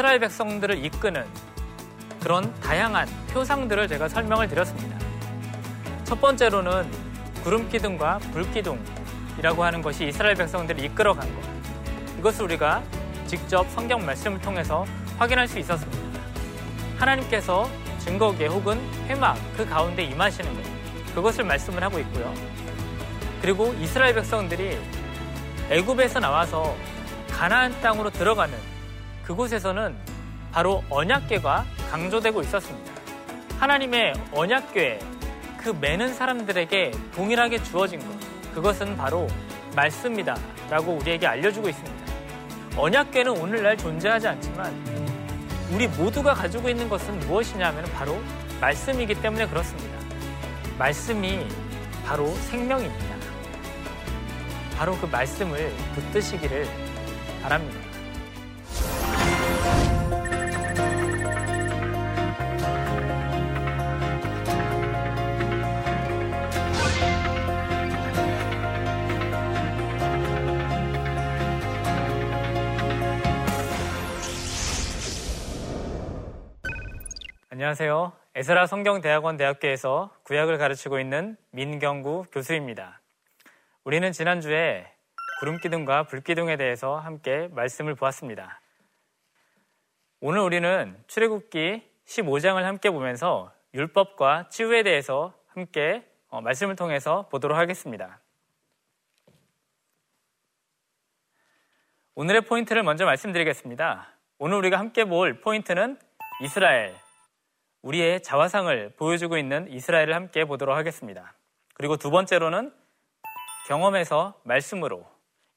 이스라엘 백성들을 이끄는 그런 다양한 표상들을 제가 설명을 드렸습니다. 첫 번째로는 구름 기둥과 불 기둥이라고 하는 것이 이스라엘 백성들을 이끌어 간 것. 이것을 우리가 직접 성경 말씀을 통해서 확인할 수 있었습니다. 하나님께서 증거계 혹은 회막 그 가운데 임하시는 것. 그것을 말씀을 하고 있고요. 그리고 이스라엘 백성들이 애굽에서 나와서 가나안 땅으로 들어가는 그곳에서는 바로 언약궤가 강조되고 있었습니다. 하나님의 언약궤 그 매는 사람들에게 동일하게 주어진 것 그것은 바로 말씀이다 라고 우리에게 알려주고 있습니다. 언약궤는 오늘날 존재하지 않지만 우리 모두가 가지고 있는 것은 무엇이냐면 바로 말씀이기 때문에 그렇습니다. 말씀이 바로 생명입니다. 바로 그 말씀을 붙드시기를 바랍니다. 안녕하세요. 에스라 성경대학원 대학교에서 구약을 가르치고 있는 민경구 교수입니다. 우리는 지난주에 구름기둥과 불기둥에 대해서 함께 말씀을 보았습니다. 오늘 우리는 출애굽기 15장을 함께 보면서 율법과 치유에 대해서 함께 어, 말씀을 통해서 보도록 하겠습니다. 오늘의 포인트를 먼저 말씀드리겠습니다. 오늘 우리가 함께 볼 포인트는 이스라엘, 우리의 자화상을 보여주고 있는 이스라엘을 함께 보도록 하겠습니다. 그리고 두 번째로는 경험에서 말씀으로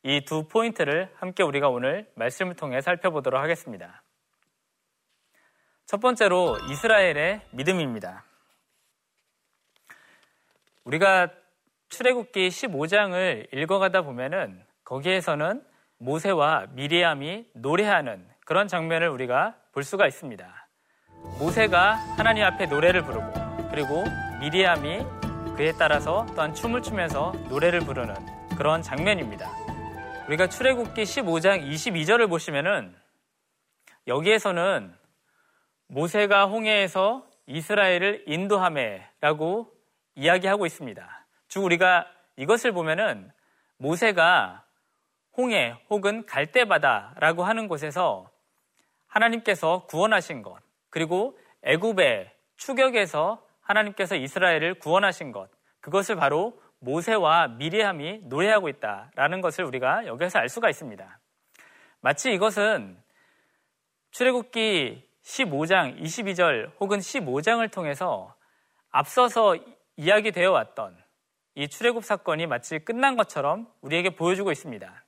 이 두 포인트를 함께 우리가 오늘 말씀을 통해 살펴보도록 하겠습니다. 첫 번째로 이스라엘의 믿음입니다. 우리가 출애굽기 15장을 읽어가다 보면은 거기에서는 모세와 미리암이 노래하는 그런 장면을 우리가 볼 수가 있습니다. 모세가 하나님 앞에 노래를 부르고 그리고 미리암이 그에 따라서 또한 춤을 추면서 노래를 부르는 그런 장면입니다. 우리가 출애굽기 15장 22절을 보시면은 여기에서는 모세가 홍해에서 이스라엘을 인도함에라고 이야기하고 있습니다. 즉 우리가 이것을 보면은 모세가 홍해 혹은 갈대바다라고 하는 곳에서 하나님께서 구원하신 것, 그리고 애굽의 추격에서 하나님께서 이스라엘을 구원하신 것 그것을 바로 모세와 미리함이 노래하고 있다라는 것을 우리가 여기서 알 수가 있습니다. 마치 이것은 출애굽기 15장 22절 혹은 15장을 통해서 앞서서 이야기되어 왔던 이 출애굽 사건이 마치 끝난 것처럼 우리에게 보여주고 있습니다.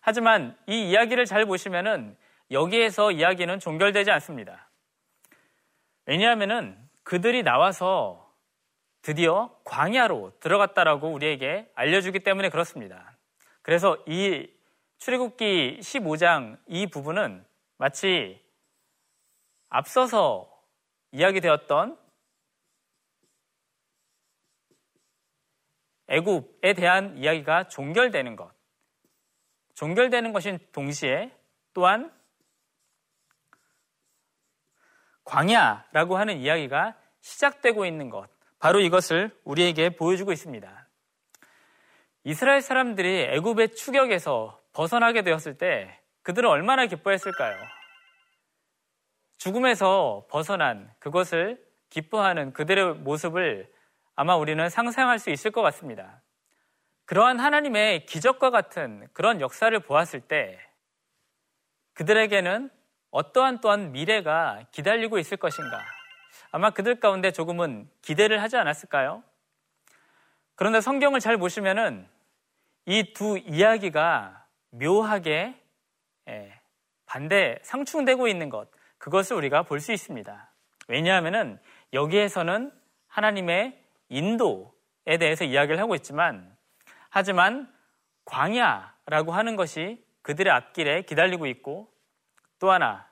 하지만 이 이야기를 잘 보시면은 여기에서 이야기는 종결되지 않습니다. 왜냐하면은 그들이 나와서 드디어 광야로 들어갔다라고 우리에게 알려주기 때문에 그렇습니다. 그래서 이 출애굽기 15장 이 부분은 마치 앞서서 이야기되었던 애굽에 대한 이야기가 종결되는 것, 종결되는 것인 동시에 또한 광야라고 하는 이야기가 시작되고 있는 것, 바로 이것을 우리에게 보여주고 있습니다. 이스라엘 사람들이 애굽의 추격에서 벗어나게 되었을 때 그들은 얼마나 기뻐했을까요? 죽음에서 벗어난 그것을 기뻐하는 그들의 모습을 아마 우리는 상상할 수 있을 것 같습니다. 그러한 하나님의 기적과 같은 그런 역사를 보았을 때 그들에게는 어떠한 또한 미래가 기다리고 있을 것인가? 아마 그들 가운데 조금은 기대를 하지 않았을까요? 그런데 성경을 잘 보시면은 이 두 이야기가 묘하게 예, 반대, 상충되고 있는 것, 그것을 우리가 볼 수 있습니다. 왜냐하면은 여기에서는 하나님의 인도에 대해서 이야기를 하고 있지만, 하지만 광야라고 하는 것이 그들의 앞길에 기다리고 있고, 또 하나,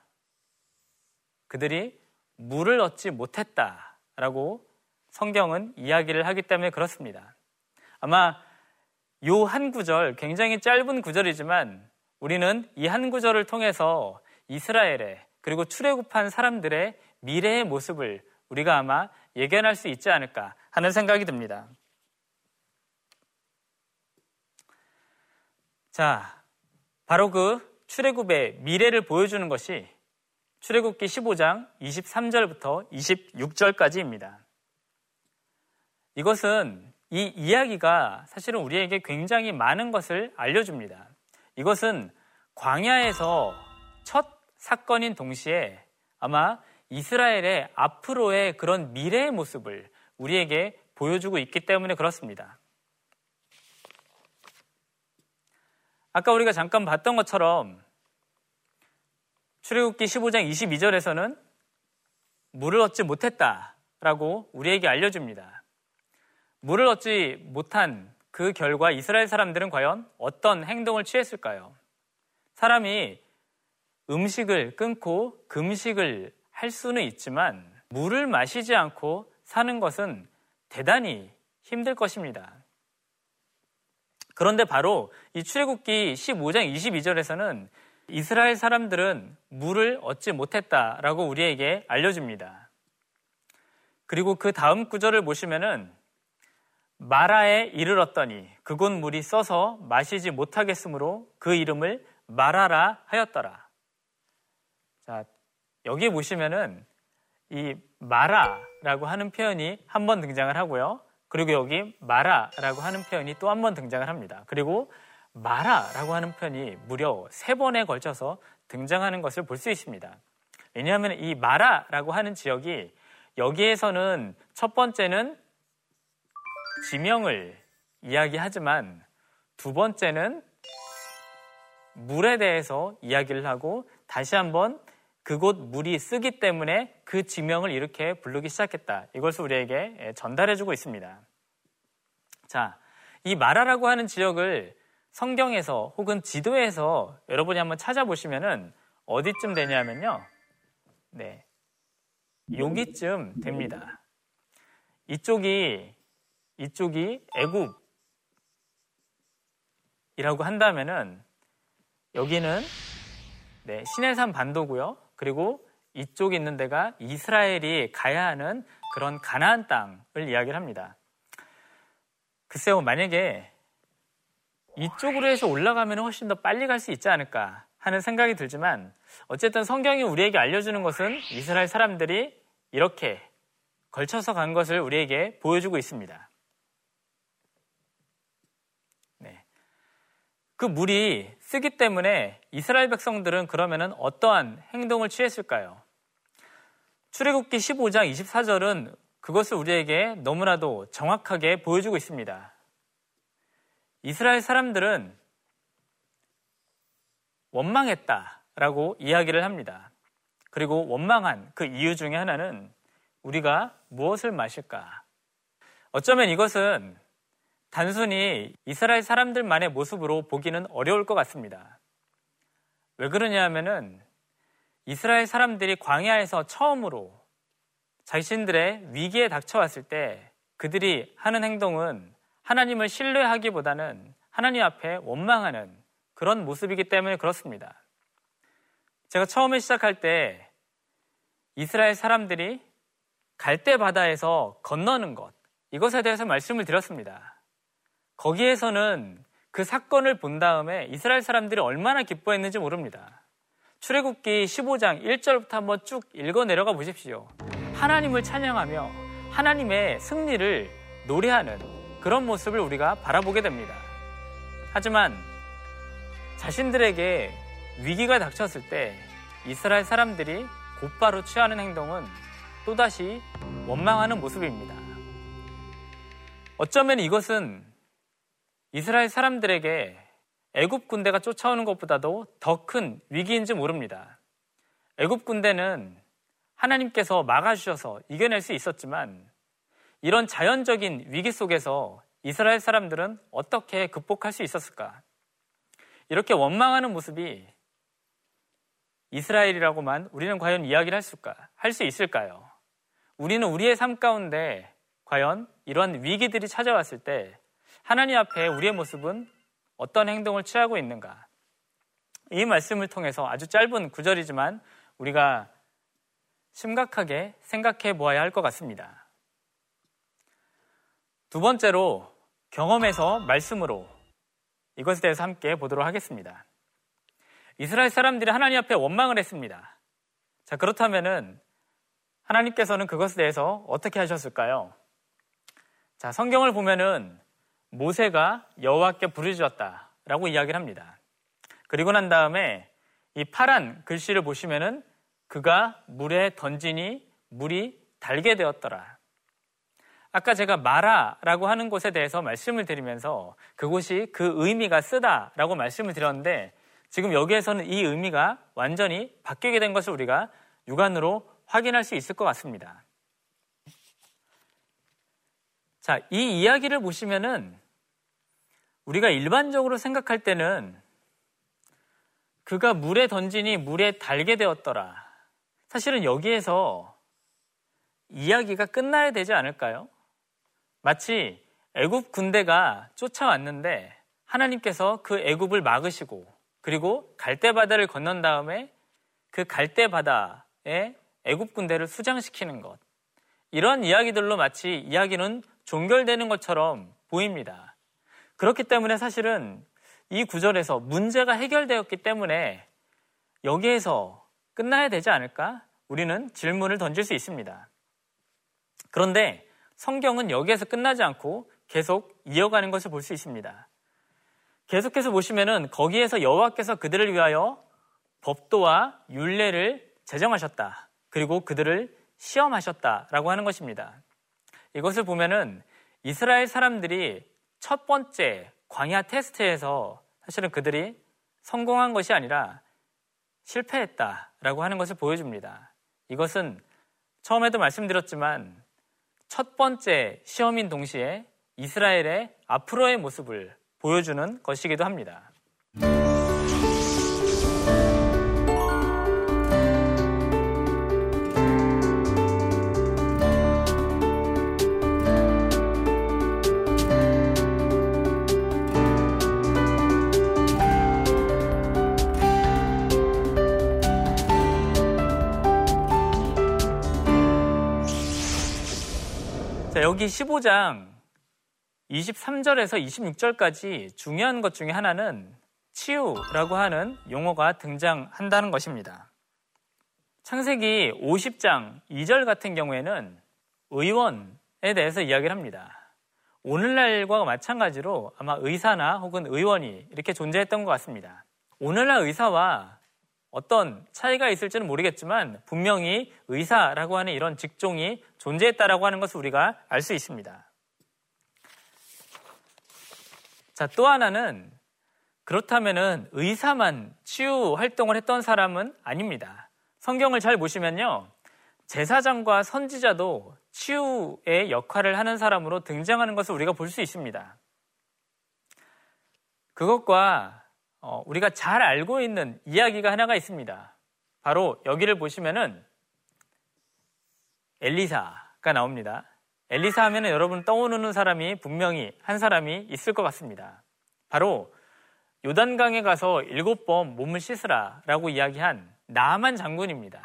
그들이 물을 얻지 못했다라고 성경은 이야기를 하기 때문에 그렇습니다. 아마 요 한 구절, 굉장히 짧은 구절이지만 우리는 이 한 구절을 통해서 이스라엘의 그리고 출애굽한 사람들의 미래의 모습을 우리가 아마 예견할 수 있지 않을까 하는 생각이 듭니다. 자, 바로 그 출애굽의 미래를 보여주는 것이 출애굽기 15장 23절부터 26절까지입니다. 이것은 이 이야기가 사실은 우리에게 굉장히 많은 것을 알려줍니다. 이것은 광야에서 첫 사건인 동시에 아마 이스라엘의 앞으로의 그런 미래의 모습을 우리에게 보여주고 있기 때문에 그렇습니다. 아까 우리가 잠깐 봤던 것처럼 출애굽기 15장 22절에서는 물을 얻지 못했다라고 우리에게 알려줍니다. 물을 얻지 못한 그 결과 이스라엘 사람들은 과연 어떤 행동을 취했을까요? 사람이 음식을 끊고 금식을 할 수는 있지만 물을 마시지 않고 사는 것은 대단히 힘들 것입니다. 그런데 바로 이 출애굽기 15장 22절에서는 이스라엘 사람들은 물을 얻지 못했다라고 우리에게 알려줍니다. 그리고 그 다음 구절을 보시면은 마라에 이르렀더니 그곳 물이 써서 마시지 못하겠으므로 그 이름을 마라라 하였더라. 자, 여기 보시면은 이 마라라고 하는 표현이 한 번 등장을 하고요. 그리고 여기 마라라고 하는 표현이 또 한 번 등장을 합니다. 그리고 마라라고 하는 표현이 무려 세 번에 걸쳐서 등장하는 것을 볼 수 있습니다. 왜냐하면 이 마라라고 하는 지역이 여기에서는 첫 번째는 지명을 이야기하지만 두 번째는 물에 대해서 이야기를 하고 다시 한번 그곳 물이 쓰기 때문에 그 지명을 이렇게 부르기 시작했다. 이것을 우리에게 전달해주고 있습니다. 자, 이 마라라고 하는 지역을 성경에서 혹은 지도에서 여러분이 한번 찾아보시면은 어디쯤 되냐면요. 네. 여기쯤 됩니다. 이쪽이 이쪽이 애굽이라고 한다면은 여기는 네, 시내산 반도고요. 그리고 이쪽에 있는 데가 이스라엘이 가야 하는 그런 가나안 땅을 이야기를 합니다. 글쎄요, 만약에 이쪽으로 해서 올라가면 훨씬 더 빨리 갈 수 있지 않을까 하는 생각이 들지만 어쨌든 성경이 우리에게 알려주는 것은 이스라엘 사람들이 이렇게 걸쳐서 간 것을 우리에게 보여주고 있습니다. 네. 그 물이 쓰기 때문에 이스라엘 백성들은 그러면은 어떠한 행동을 취했을까요? 출애굽기 15장 24절은 그것을 우리에게 너무나도 정확하게 보여주고 있습니다. 이스라엘 사람들은 원망했다라고 이야기를 합니다. 그리고 원망한 그 이유 중에 하나는 우리가 무엇을 마실까? 어쩌면 이것은 단순히 이스라엘 사람들만의 모습으로 보기는 어려울 것 같습니다. 왜 그러냐 하면은 이스라엘 사람들이 광야에서 처음으로 자신들의 위기에 닥쳐왔을 때 그들이 하는 행동은 하나님을 신뢰하기보다는 하나님 앞에 원망하는 그런 모습이기 때문에 그렇습니다. 제가 처음에 시작할 때 이스라엘 사람들이 갈대 바다에서 건너는 것, 이것에 대해서 말씀을 드렸습니다. 거기에서는 그 사건을 본 다음에 이스라엘 사람들이 얼마나 기뻐했는지 모릅니다. 출애굽기 15장 1절부터 한번 쭉 읽어 내려가 보십시오. 하나님을 찬양하며 하나님의 승리를 노래하는 그런 모습을 우리가 바라보게 됩니다. 하지만 자신들에게 위기가 닥쳤을 때 이스라엘 사람들이 곧바로 취하는 행동은 또다시 원망하는 모습입니다. 어쩌면 이것은 이스라엘 사람들에게 애굽 군대가 쫓아오는 것보다도 더 큰 위기인지 모릅니다. 애굽 군대는 하나님께서 막아주셔서 이겨낼 수 있었지만 이런 자연적인 위기 속에서 이스라엘 사람들은 어떻게 극복할 수 있었을까? 이렇게 원망하는 모습이 이스라엘이라고만 우리는 과연 이야기를 할수 있을까요? 우리는 우리의 삶 가운데 과연 이런 위기들이 찾아왔을 때 하나님 앞에 우리의 모습은 어떤 행동을 취하고 있는가? 이 말씀을 통해서 아주 짧은 구절이지만 우리가 심각하게 생각해 보아야 할 것 같습니다. 두 번째로 경험에서 말씀으로 이것에 대해서 함께 보도록 하겠습니다. 이스라엘 사람들이 하나님 앞에 원망을 했습니다. 자, 그렇다면은 하나님께서는 그것에 대해서 어떻게 하셨을까요? 자, 성경을 보면은 모세가 여호와께 부르짖었다라고 이야기를 합니다. 그리고 난 다음에 이 파란 글씨를 보시면은 그가 물에 던지니 물이 달게 되었더라. 아까 제가 마라라고 하는 곳에 대해서 말씀을 드리면서 그곳이 그 의미가 쓰다라고 말씀을 드렸는데 지금 여기에서는 이 의미가 완전히 바뀌게 된 것을 우리가 육안으로 확인할 수 있을 것 같습니다. 자, 이 이야기를 보시면은 우리가 일반적으로 생각할 때는 그가 물에 던지니 물에 달게 되었더라. 사실은 여기에서 이야기가 끝나야 되지 않을까요? 마치 애굽 군대가 쫓아왔는데 하나님께서 그 애굽을 막으시고 그리고 갈대 바다를 건넌 다음에 그 갈대 바다에 애굽 군대를 수장시키는 것. 이런 이야기들로 마치 이야기는 종결되는 것처럼 보입니다. 그렇기 때문에 사실은 이 구절에서 문제가 해결되었기 때문에 여기에서 끝나야 되지 않을까? 우리는 질문을 던질 수 있습니다. 그런데 성경은 여기에서 끝나지 않고 계속 이어가는 것을 볼 수 있습니다. 계속해서 보시면은 거기에서 여호와께서 그들을 위하여 법도와 율례를 제정하셨다. 그리고 그들을 시험하셨다라고 하는 것입니다. 이것을 보면은 이스라엘 사람들이 첫 번째 광야 테스트에서 사실은 그들이 성공한 것이 아니라 실패했다라고 하는 것을 보여줍니다. 이것은 처음에도 말씀드렸지만 첫 번째 시험인 동시에 이스라엘의 앞으로의 모습을 보여주는 것이기도 합니다. 여기 15장 23절에서 26절까지 중요한 것 중에 하나는 치유라고 하는 용어가 등장한다는 것입니다. 창세기 50장 2절 같은 경우에는 의원에 대해서 이야기를 합니다. 오늘날과 마찬가지로 아마 의사나 혹은 의원이 이렇게 존재했던 것 같습니다. 오늘날 의사와 어떤 차이가 있을지는 모르겠지만 분명히 의사라고 하는 이런 직종이 존재했다라고 하는 것을 우리가 알 수 있습니다. 자, 또 하나는 그렇다면은 의사만 치유 활동을 했던 사람은 아닙니다. 성경을 잘 보시면요. 제사장과 선지자도 치유의 역할을 하는 사람으로 등장하는 것을 우리가 볼 수 있습니다. 그것과 어, 우리가 잘 알고 있는 이야기가 하나가 있습니다. 바로 여기를 보시면은 엘리사가 나옵니다. 엘리사 하면은 여러분 떠오르는 사람이 분명히 한 사람이 있을 것 같습니다. 바로 요단강에 가서 일곱 번 몸을 씻으라라고 이야기한 나만 장군입니다.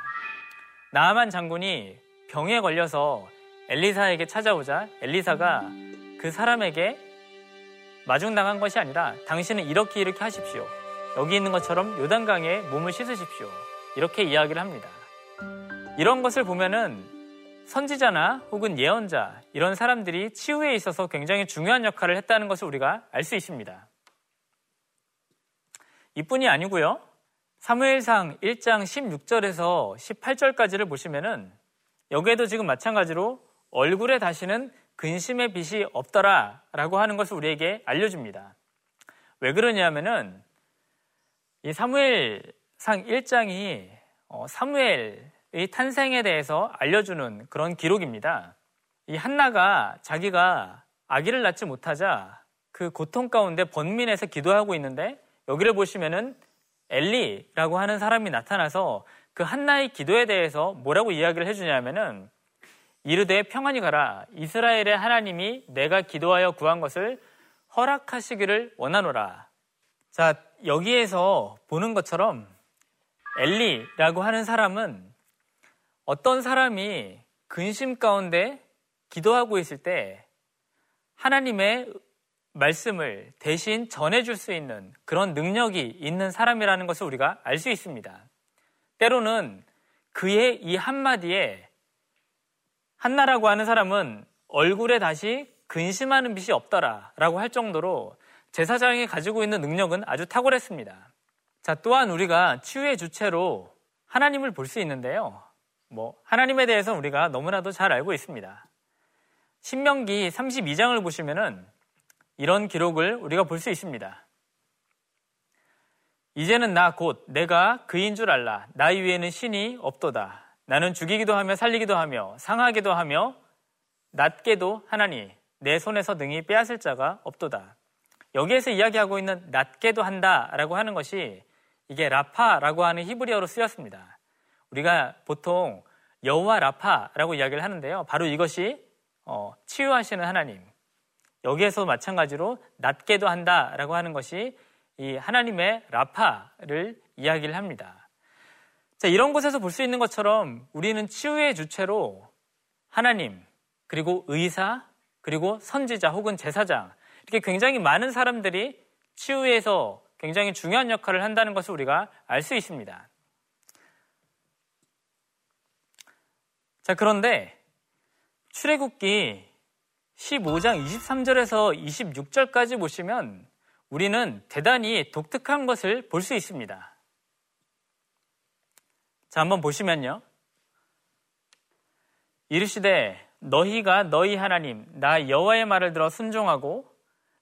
나만 장군이 병에 걸려서 엘리사에게 찾아오자 엘리사가 그 사람에게 마중당한 것이 아니라 당신은 이렇게 이렇게 하십시오. 여기 있는 것처럼 요단강에 몸을 씻으십시오. 이렇게 이야기를 합니다. 이런 것을 보면은 선지자나 혹은 예언자 이런 사람들이 치유에 있어서 굉장히 중요한 역할을 했다는 것을 우리가 알 수 있습니다. 이뿐이 아니고요. 사무엘상 1장 16절에서 18절까지를 보시면은 여기에도 지금 마찬가지로 얼굴에 다시는 근심의 빛이 없더라 라고 하는 것을 우리에게 알려줍니다. 왜 그러냐면은 이 사무엘상 1장이 어, 사무엘의 탄생에 대해서 알려주는 그런 기록입니다. 이 한나가 자기가 아기를 낳지 못하자 그 고통 가운데 번민해서 기도하고 있는데 여기를 보시면은 엘리라고 하는 사람이 나타나서 그 한나의 기도에 대해서 뭐라고 이야기를 해주냐면은 이르되 평안히 가라. 이스라엘의 하나님이 내가 기도하여 구한 것을 허락하시기를 원하노라. 자, 여기에서 보는 것처럼 엘리라고 하는 사람은 어떤 사람이 근심 가운데 기도하고 있을 때 하나님의 말씀을 대신 전해줄 수 있는 그런 능력이 있는 사람이라는 것을 우리가 알 수 있습니다. 때로는 그의 이 한마디에 한나라고 하는 사람은 얼굴에 다시 근심하는 빛이 없더라 라고 할 정도로 제사장이 가지고 있는 능력은 아주 탁월했습니다. 자, 또한 우리가 치유의 주체로 하나님을 볼 수 있는데요. 뭐, 하나님에 대해서 우리가 너무나도 잘 알고 있습니다. 신명기 32장을 보시면은 이런 기록을 우리가 볼 수 있습니다. 이제는 나 곧 내가 그인 줄 알라. 나 위에는 신이 없도다. 나는 죽이기도 하며 살리기도 하며 상하기도 하며 낫게도 하나니 내 손에서 능히 빼앗을 자가 없도다. 여기에서 이야기하고 있는 낫게도 한다라고 하는 것이 이게 라파라고 하는 히브리어로 쓰였습니다. 우리가 보통 여호와 라파라고 이야기를 하는데요. 바로 이것이 어, 치유하시는 하나님. 여기에서 마찬가지로 낫게도 한다라고 하는 것이 이 하나님의 라파를 이야기를 합니다. 자, 이런 곳에서 볼 수 있는 것처럼 우리는 치유의 주체로 하나님, 그리고 의사, 그리고 선지자 혹은 제사장, 이렇게 굉장히 많은 사람들이 치유에서 굉장히 중요한 역할을 한다는 것을 우리가 알 수 있습니다. 자, 그런데 출애굽기 15장 23절에서 26절까지 보시면 우리는 대단히 독특한 것을 볼 수 있습니다. 자, 한번 보시면요. 이르시되 너희가 너희 하나님 나 여호와의 말을 들어 순종하고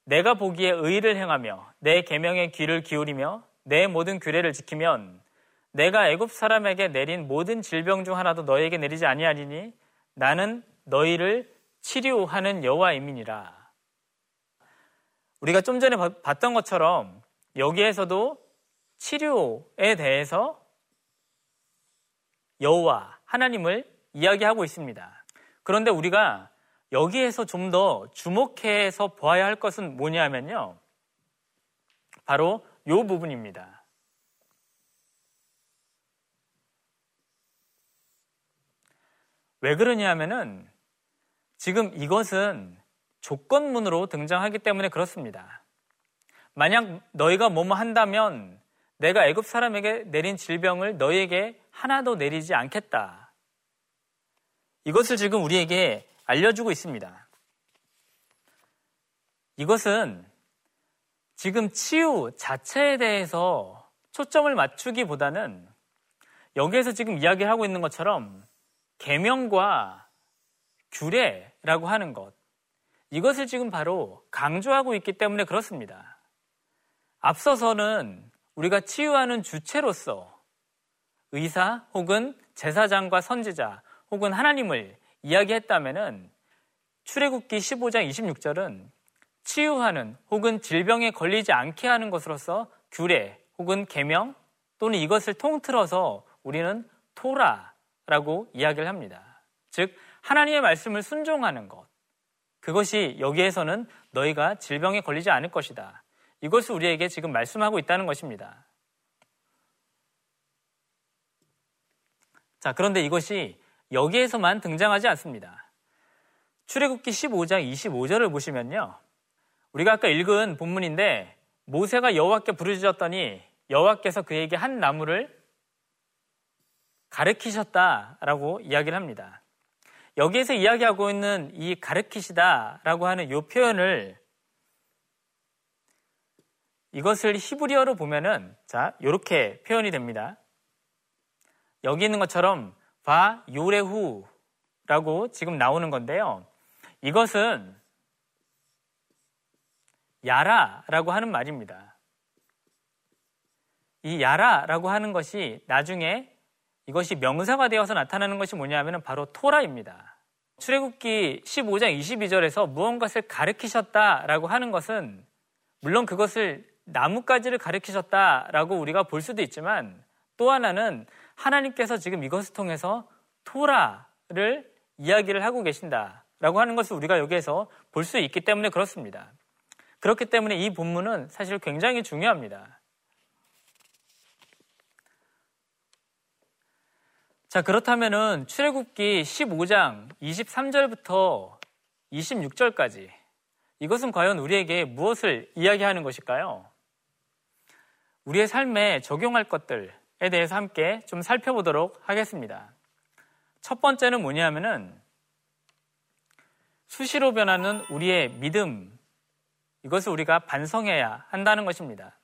내가 보기에 의를 행하며 내 계명에 귀를 기울이며 내 모든 규례를 지키면 내가 애굽 사람에게 내린 모든 질병 중 하나도 너희에게 내리지 아니하리니 나는 너희를 치료하는 여호와임이니라. 우리가 좀 전에 봤던 것처럼 여기에서도 치료에 대해서 여호와 하나님을 이야기하고 있습니다. 그런데 우리가 여기에서 좀 더 주목해서 보아야 할 것은 뭐냐면요. 바로 이 부분입니다. 왜 그러냐면은 지금 이것은 조건문으로 등장하기 때문에 그렇습니다. 만약 너희가 뭐뭐 한다면 내가 애굽 사람에게 내린 질병을 너희에게 하나도 내리지 않겠다. 이것을 지금 우리에게 알려주고 있습니다. 이것은 지금 치유 자체에 대해서 초점을 맞추기보다는 여기에서 지금 이야기하고 있는 것처럼 계명과 규례라고 하는 것 이것을 지금 바로 강조하고 있기 때문에 그렇습니다. 앞서서는 우리가 치유하는 주체로서 의사 혹은 제사장과 선지자 혹은 하나님을 이야기했다면은 출애굽기 15장 26절은 치유하는 혹은 질병에 걸리지 않게 하는 것으로서 규례 혹은 계명 또는 이것을 통틀어서 우리는 토라라고 이야기를 합니다. 즉 하나님의 말씀을 순종하는 것. 그것이 여기에서는 너희가 질병에 걸리지 않을 것이다. 이것을 우리에게 지금 말씀하고 있다는 것입니다. 자, 그런데 이것이 여기에서만 등장하지 않습니다. 출애굽기 15장 25절을 보시면요. 우리가 아까 읽은 본문인데 모세가 여호와께 부르짖었더니 여호와께서 그에게 한 나무를 가르키셨다라고 이야기를 합니다. 여기에서 이야기하고 있는 이 가르키시다라고 하는 이 표현을 이것을 히브리어로 보면은 자 이렇게 표현이 됩니다. 여기 있는 것처럼 바 요레후라고 지금 나오는 건데요. 이것은 야라라고 하는 말입니다. 이 야라라고 하는 것이 나중에 이것이 명사가 되어서 나타나는 것이 뭐냐면 바로 토라입니다. 출애굽기 15장 22절에서 무언가를 가르키셨다라고 하는 것은 물론 그것을 나뭇가지를 가르키셨다라고 우리가 볼 수도 있지만 또 하나는 하나님께서 지금 이것을 통해서 토라를 이야기를 하고 계신다라고 하는 것을 우리가 여기에서 볼 수 있기 때문에 그렇습니다. 그렇기 때문에 이 본문은 사실 굉장히 중요합니다. 자, 그렇다면은 출애굽기 15장 23절부터 26절까지 이것은 과연 우리에게 무엇을 이야기하는 것일까요? 우리의 삶에 적용할 것들에 대해서 함께 좀 살펴보도록 하겠습니다. 첫 번째는 뭐냐면은 수시로 변하는 우리의 믿음 이것을 우리가 반성해야 한다는 것입니다.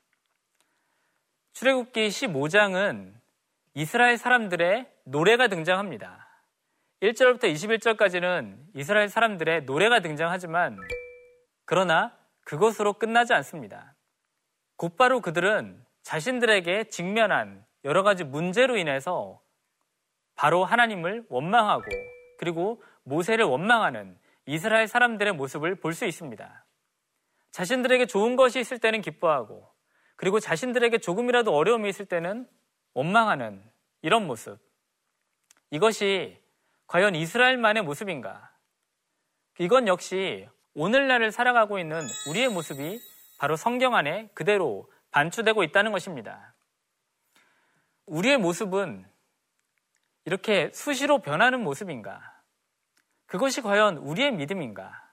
출애굽기 15장은 이스라엘 사람들의 노래가 등장합니다. 1절부터 21절까지는 이스라엘 사람들의 노래가 등장하지만 그러나 그것으로 끝나지 않습니다. 곧바로 그들은 자신들에게 직면한 여러 가지 문제로 인해서 바로 하나님을 원망하고 그리고 모세를 원망하는 이스라엘 사람들의 모습을 볼 수 있습니다. 자신들에게 좋은 것이 있을 때는 기뻐하고 그리고 자신들에게 조금이라도 어려움이 있을 때는 원망하는 이런 모습. 이것이 과연 이스라엘만의 모습인가? 이건 역시 오늘날을 살아가고 있는 우리의 모습이 바로 성경 안에 그대로 반추되고 있다는 것입니다. 우리의 모습은 이렇게 수시로 변하는 모습인가? 그것이 과연 우리의 믿음인가?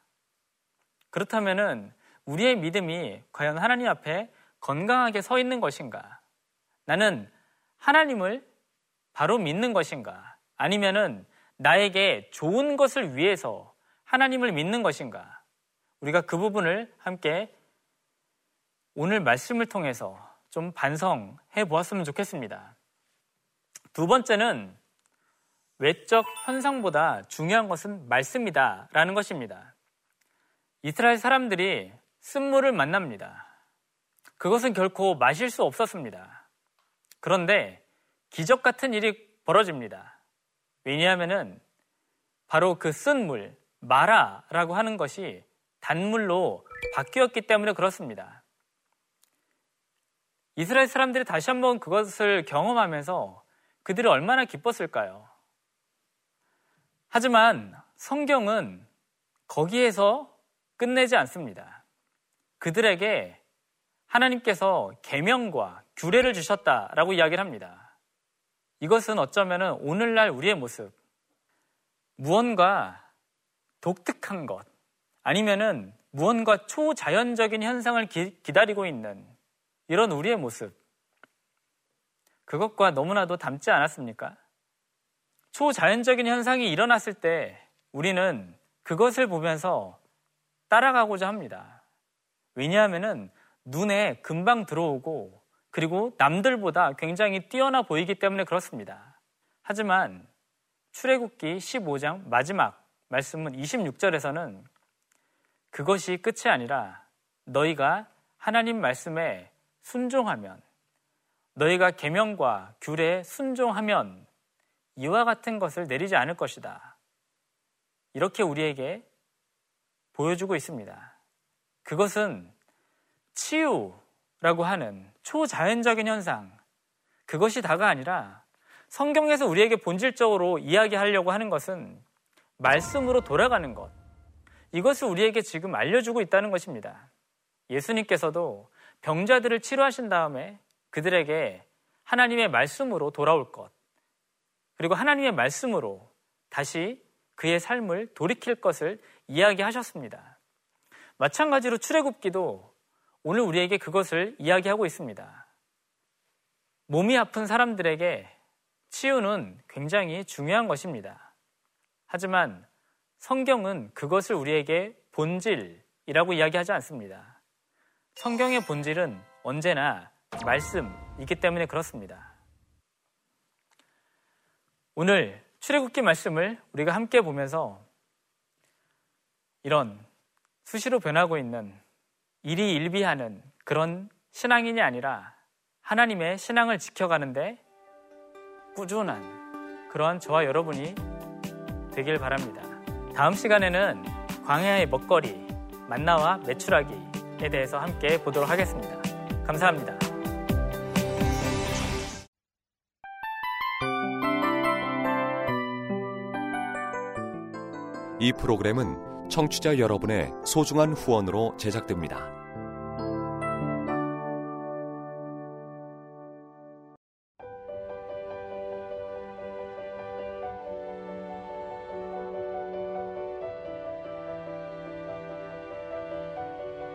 그렇다면은 우리의 믿음이 과연 하나님 앞에 건강하게 서 있는 것인가? 나는 하나님을 바로 믿는 것인가? 아니면은 나에게 좋은 것을 위해서 하나님을 믿는 것인가? 우리가 그 부분을 함께 오늘 말씀을 통해서 좀 반성해 보았으면 좋겠습니다. 두 번째는 외적 현상보다 중요한 것은 말씀이다 라는 것입니다. 이스라엘 사람들이 쓴물을 만납니다. 그것은 결코 마실 수 없었습니다. 그런데 기적 같은 일이 벌어집니다. 왜냐하면 바로 그 쓴 물, 마라라고 하는 것이 단물로 바뀌었기 때문에 그렇습니다. 이스라엘 사람들이 다시 한번 그것을 경험하면서 그들이 얼마나 기뻤을까요? 하지만 성경은 거기에서 끝내지 않습니다. 그들에게 하나님께서 계명과 규례를 주셨다라고 이야기를 합니다. 이것은 어쩌면 오늘날 우리의 모습, 무언가 독특한 것, 아니면은 무언가 초자연적인 현상을 기, 기다리고 있는 이런 우리의 모습, 그것과 너무나도 닮지 않았습니까? 초자연적인 현상이 일어났을 때 우리는 그것을 보면서 따라가고자 합니다. 왜냐하면 눈에 금방 들어오고 그리고 남들보다 굉장히 뛰어나 보이기 때문에 그렇습니다. 하지만 출애굽기 15장 마지막 말씀은 26절에서는 그것이 끝이 아니라 너희가 하나님 말씀에 순종하면 너희가 계명과 규례에 순종하면 이와 같은 것을 내리지 않을 것이다. 이렇게 우리에게 보여주고 있습니다. 그것은 치유라고 하는 초자연적인 현상, 그것이 다가 아니라 성경에서 우리에게 본질적으로 이야기하려고 하는 것은 말씀으로 돌아가는 것. 이것을 우리에게 지금 알려주고 있다는 것입니다. 예수님께서도 병자들을 치료하신 다음에 그들에게 하나님의 말씀으로 돌아올 것. 그리고 하나님의 말씀으로 다시 그의 삶을 돌이킬 것을 이야기하셨습니다. 마찬가지로 출애굽기도 오늘 우리에게 그것을 이야기하고 있습니다. 몸이 아픈 사람들에게 치유는 굉장히 중요한 것입니다. 하지만 성경은 그것을 우리에게 본질이라고 이야기하지 않습니다. 성경의 본질은 언제나 말씀이기 때문에 그렇습니다. 오늘 출애굽기 말씀을 우리가 함께 보면서 이런 수시로 변하고 있는 일이 일비하는 그런 신앙인이 아니라 하나님의 신앙을 지켜가는데 꾸준한 그러한 저와 여러분이 되길 바랍니다. 다음 시간에는 광야의 먹거리, 만나와 매출하기 에 대해서 함께 보도록 하겠습니다. 감사합니다. 이 프로그램은 청취자 여러분의 소중한 후원으로 제작됩니다.